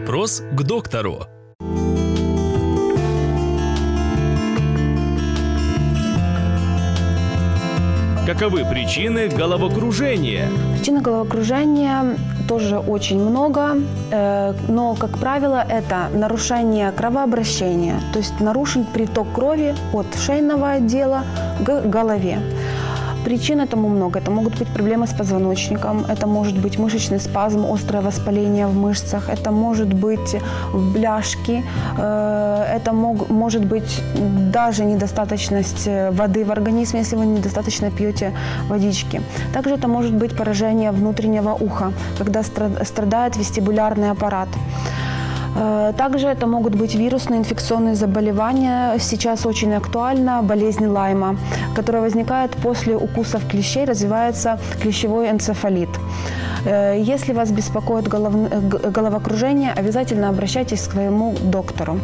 Вопрос к доктору. Каковы причины головокружения? Причин головокружения тоже очень много, э, но, как правило, это нарушение кровообращения, то есть нарушен приток крови от шейного отдела к голове. Причин этому много. Это могут быть проблемы с позвоночником, это может быть мышечный спазм, острое воспаление в мышцах, это может быть бляшки, э, это мог, может быть даже недостаточность э, воды в организме, если вы недостаточно пьете водички. Также это может быть поражение внутреннего уха, когда страдает вестибулярный аппарат. Э, также это могут быть вирусные инфекционные заболевания. Сейчас очень актуальна болезнь Лайма, которая возникает после укусов клещей, развивается клещевой энцефалит. Э, если вас беспокоит голов... головокружение, обязательно обращайтесь к своему доктору.